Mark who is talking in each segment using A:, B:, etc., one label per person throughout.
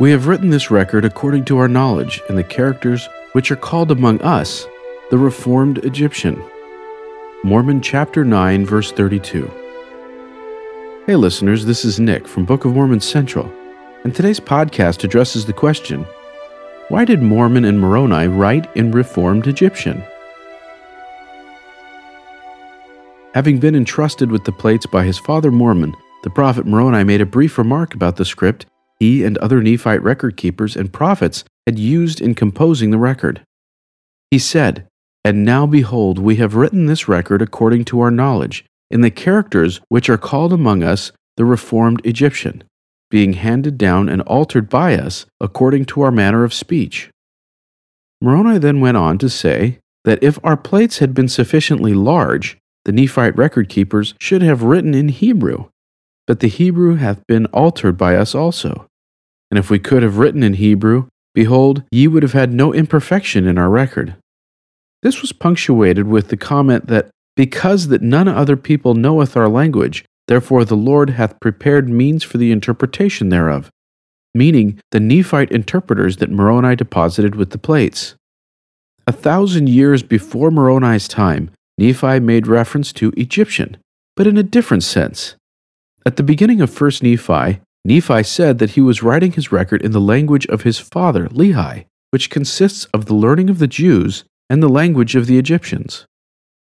A: We have written this record according to our knowledge in the characters which are called among us the Reformed Egyptian. Mormon chapter 9, verse 32. Hey, listeners, this is Nick from Book of Mormon Central, and today's podcast addresses the question Why did Mormon and Moroni write in Reformed Egyptian? Having been entrusted with the plates by his father Mormon, the prophet Moroni made a brief remark about the script he and other Nephite record keepers and prophets had used in composing the record. He said, And now behold, we have written this record according to our knowledge, in the characters which are called among us the Reformed Egyptian, being handed down and altered by us according to our manner of speech. Moroni then went on to say that if our plates had been sufficiently large, the Nephite record keepers should have written in Hebrew, but the Hebrew hath been altered by us also. And if we could have written in Hebrew, behold, ye would have had no imperfection in our record. This was punctuated with the comment that, Because that none other people knoweth our language, therefore the Lord hath prepared means for the interpretation thereof, meaning the Nephite interpreters that Moroni deposited with the plates. A thousand years before Moroni's time, Nephi made reference to Egyptian, but in a different sense. At the beginning of 1 Nephi, Nephi said that he was writing his record in the language of his father, Lehi, which consists of the learning of the Jews and the language of the Egyptians.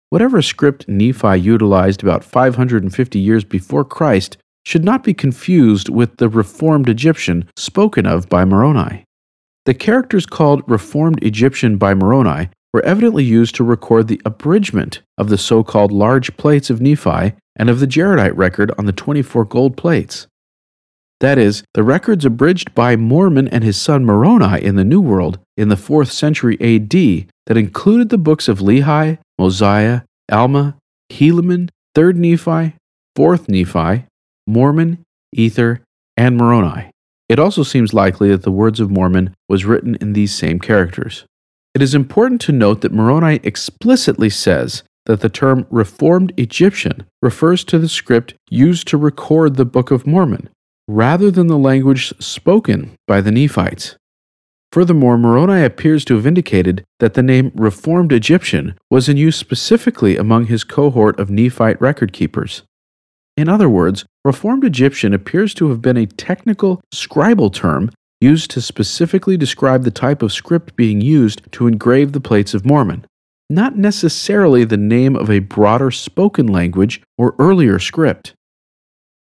A: Whatever script Nephi utilized about 550 years before Christ should not be confused with the Reformed Egyptian spoken of by Moroni. The characters called Reformed Egyptian by Moroni were evidently used to record the abridgment of the so called large plates of Nephi and of the Jaredite record on the 24 gold plates. That is, the records abridged by Mormon and his son Moroni in the New World in the 4th century AD that included the books of Lehi, Mosiah, Alma, Helaman, 3rd Nephi, 4th Nephi, Mormon, Ether, and Moroni. It also seems likely that the Words of Mormon was written in these same characters. It is important to note that Moroni explicitly says that the term Reformed Egyptian refers to the script used to record the Book of Mormon, rather than the language spoken by the Nephites. Furthermore, Moroni appears to have indicated that the name Reformed Egyptian was in use specifically among his cohort of Nephite record keepers. In other words, Reformed Egyptian appears to have been a technical scribal term used to specifically describe the type of script being used to engrave the plates of Mormon, not necessarily the name of a broader spoken language or earlier script.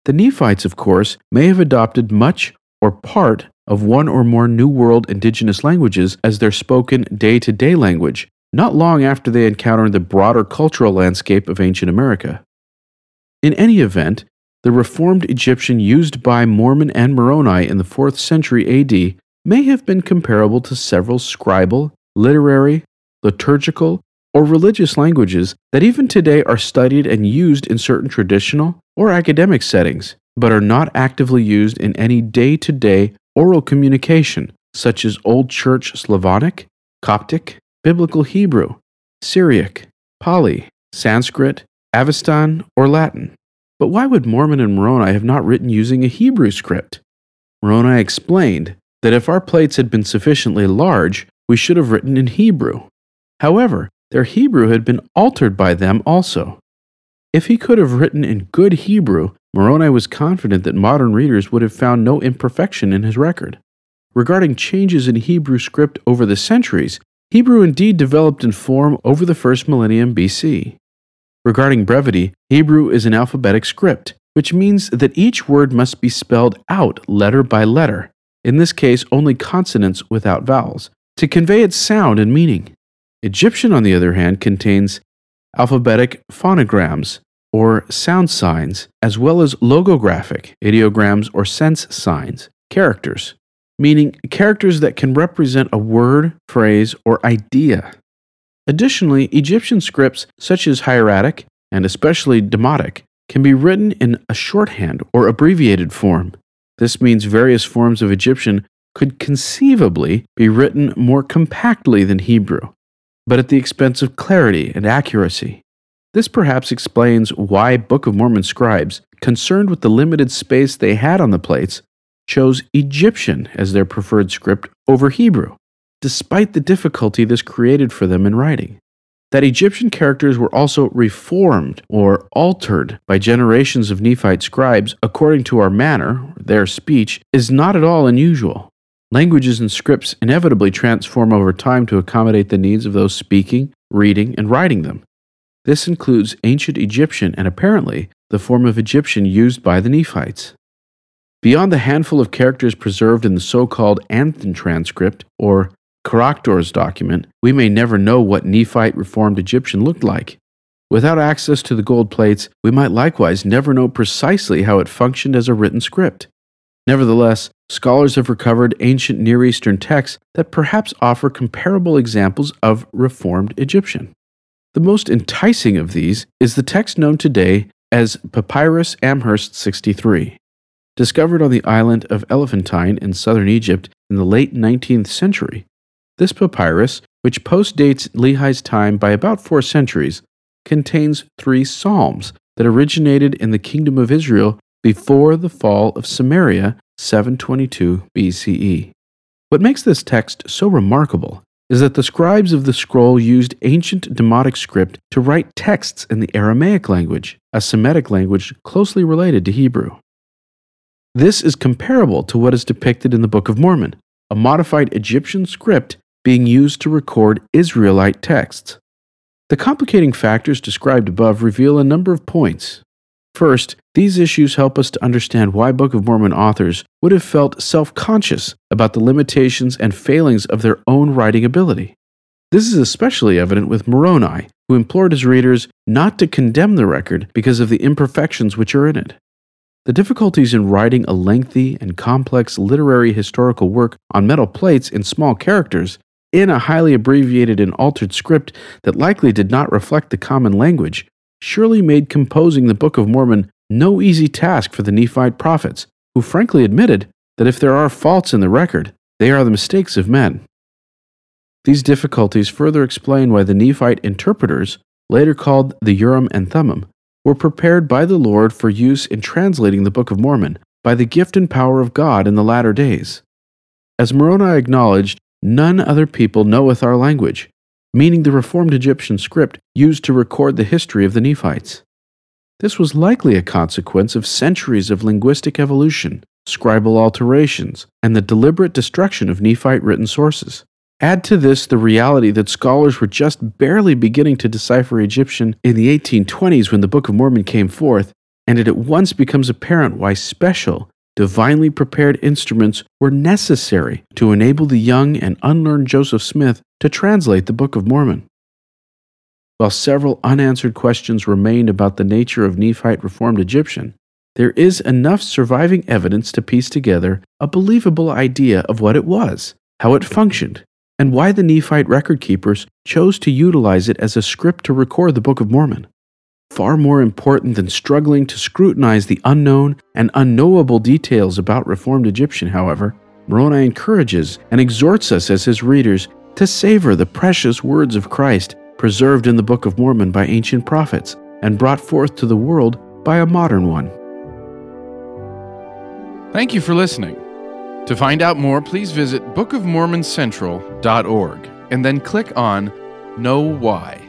A: The Nephites, of course, may have adopted much or part of one or more New World indigenous languages as their spoken day to day language, not long after they encountered the broader cultural landscape of ancient America. In any event, the Reformed Egyptian used by Mormon and Moroni in the 4th century AD may have been comparable to several scribal, literary, liturgical, or religious languages that even today are studied and used in certain traditional or academic settings, but are not actively used in any day to day oral communication, such as Old Church Slavonic, Coptic, Biblical Hebrew, Syriac, Pali, Sanskrit, Avestan, or Latin. But why would Mormon and Moroni have not written using a Hebrew script? Moroni explained that if our plates had been sufficiently large, we should have written in Hebrew. However, their Hebrew had been altered by them also. If he could have written in good Hebrew, Moroni was confident that modern readers would have found no imperfection in his record. Regarding changes in Hebrew script over the centuries, Hebrew indeed developed in form over the first millennium BC. Regarding brevity, Hebrew is an alphabetic script, which means that each word must be spelled out letter by letter, in this case only consonants without vowels, to convey its sound and meaning. Egyptian, on the other hand, contains alphabetic phonograms or sound signs, as well as logographic, ideograms, or sense signs, characters, meaning characters that can represent a word, phrase, or idea. Additionally, Egyptian scripts such as hieratic and especially demotic can be written in a shorthand or abbreviated form. This means various forms of Egyptian could conceivably be written more compactly than Hebrew, but at the expense of clarity and accuracy. This perhaps explains why Book of Mormon scribes, concerned with the limited space they had on the plates, chose Egyptian as their preferred script over Hebrew, despite the difficulty this created for them in writing. That Egyptian characters were also reformed or altered by generations of Nephite scribes according to our manner, their speech, is not at all unusual. Languages and scripts inevitably transform over time to accommodate the needs of those speaking, reading, and writing them. This includes ancient Egyptian and apparently the form of Egyptian used by the Nephites. Beyond the handful of characters preserved in the so called Anthon transcript, or Caractors document, we may never know what Nephite Reformed Egyptian looked like. Without access to the gold plates, we might likewise never know precisely how it functioned as a written script. Nevertheless, scholars have recovered ancient Near Eastern texts that perhaps offer comparable examples of Reformed Egyptian. The most enticing of these is the text known today as Papyrus Amherst 63. Discovered on the island of Elephantine in southern Egypt in the late 19th century, this papyrus, which postdates Lehi's time by about four centuries, contains three psalms that originated in the kingdom of Israel before the fall of Samaria 722 BCE. What makes this text so remarkable is that the scribes of the scroll used ancient Demotic script to write texts in the Aramaic language, a Semitic language closely related to Hebrew. This is comparable to what is depicted in the Book of Mormon, a modified Egyptian script being used to record Israelite texts. The complicating factors described above reveal a number of points. First, these issues help us to understand why Book of Mormon authors would have felt self conscious about the limitations and failings of their own writing ability. This is especially evident with Moroni, who implored his readers not to condemn the record because of the imperfections which are in it. The difficulties in writing a lengthy and complex literary historical work on metal plates in small characters in a highly abbreviated and altered script that likely did not reflect the common language, surely made composing the Book of Mormon no easy task for the Nephite prophets, who frankly admitted that if there are faults in the record, they are the mistakes of men. These difficulties further explain why the Nephite interpreters, later called the Urim and Thummim, were prepared by the Lord for use in translating the Book of Mormon by the gift and power of God in the latter days. As Moroni acknowledged, None other people knoweth our language, meaning the Reformed Egyptian script used to record the history of the Nephites. This was likely a consequence of centuries of linguistic evolution, scribal alterations, and the deliberate destruction of Nephite written sources. Add to this the reality that scholars were just barely beginning to decipher Egyptian in the 1820s when the Book of Mormon came forth, and it at once becomes apparent why special, divinely prepared instruments were necessary to enable the young and unlearned Joseph Smith to translate the Book of Mormon. While several unanswered questions remain about the nature of Nephite Reformed Egyptian, there is enough surviving evidence to piece together a believable idea of what it was, how it functioned, and why the Nephite record keepers chose to utilize it as a script to record the Book of Mormon. Far more important than struggling to scrutinize the unknown and unknowable details about Reformed Egyptian, however, Moroni encourages and exhorts us as his readers to savor the precious words of Christ preserved in the Book of Mormon by ancient prophets and brought forth to the world by a modern one.
B: Thank you for listening. To find out more, please visit bookofmormoncentral.org and then click on KnoWhy.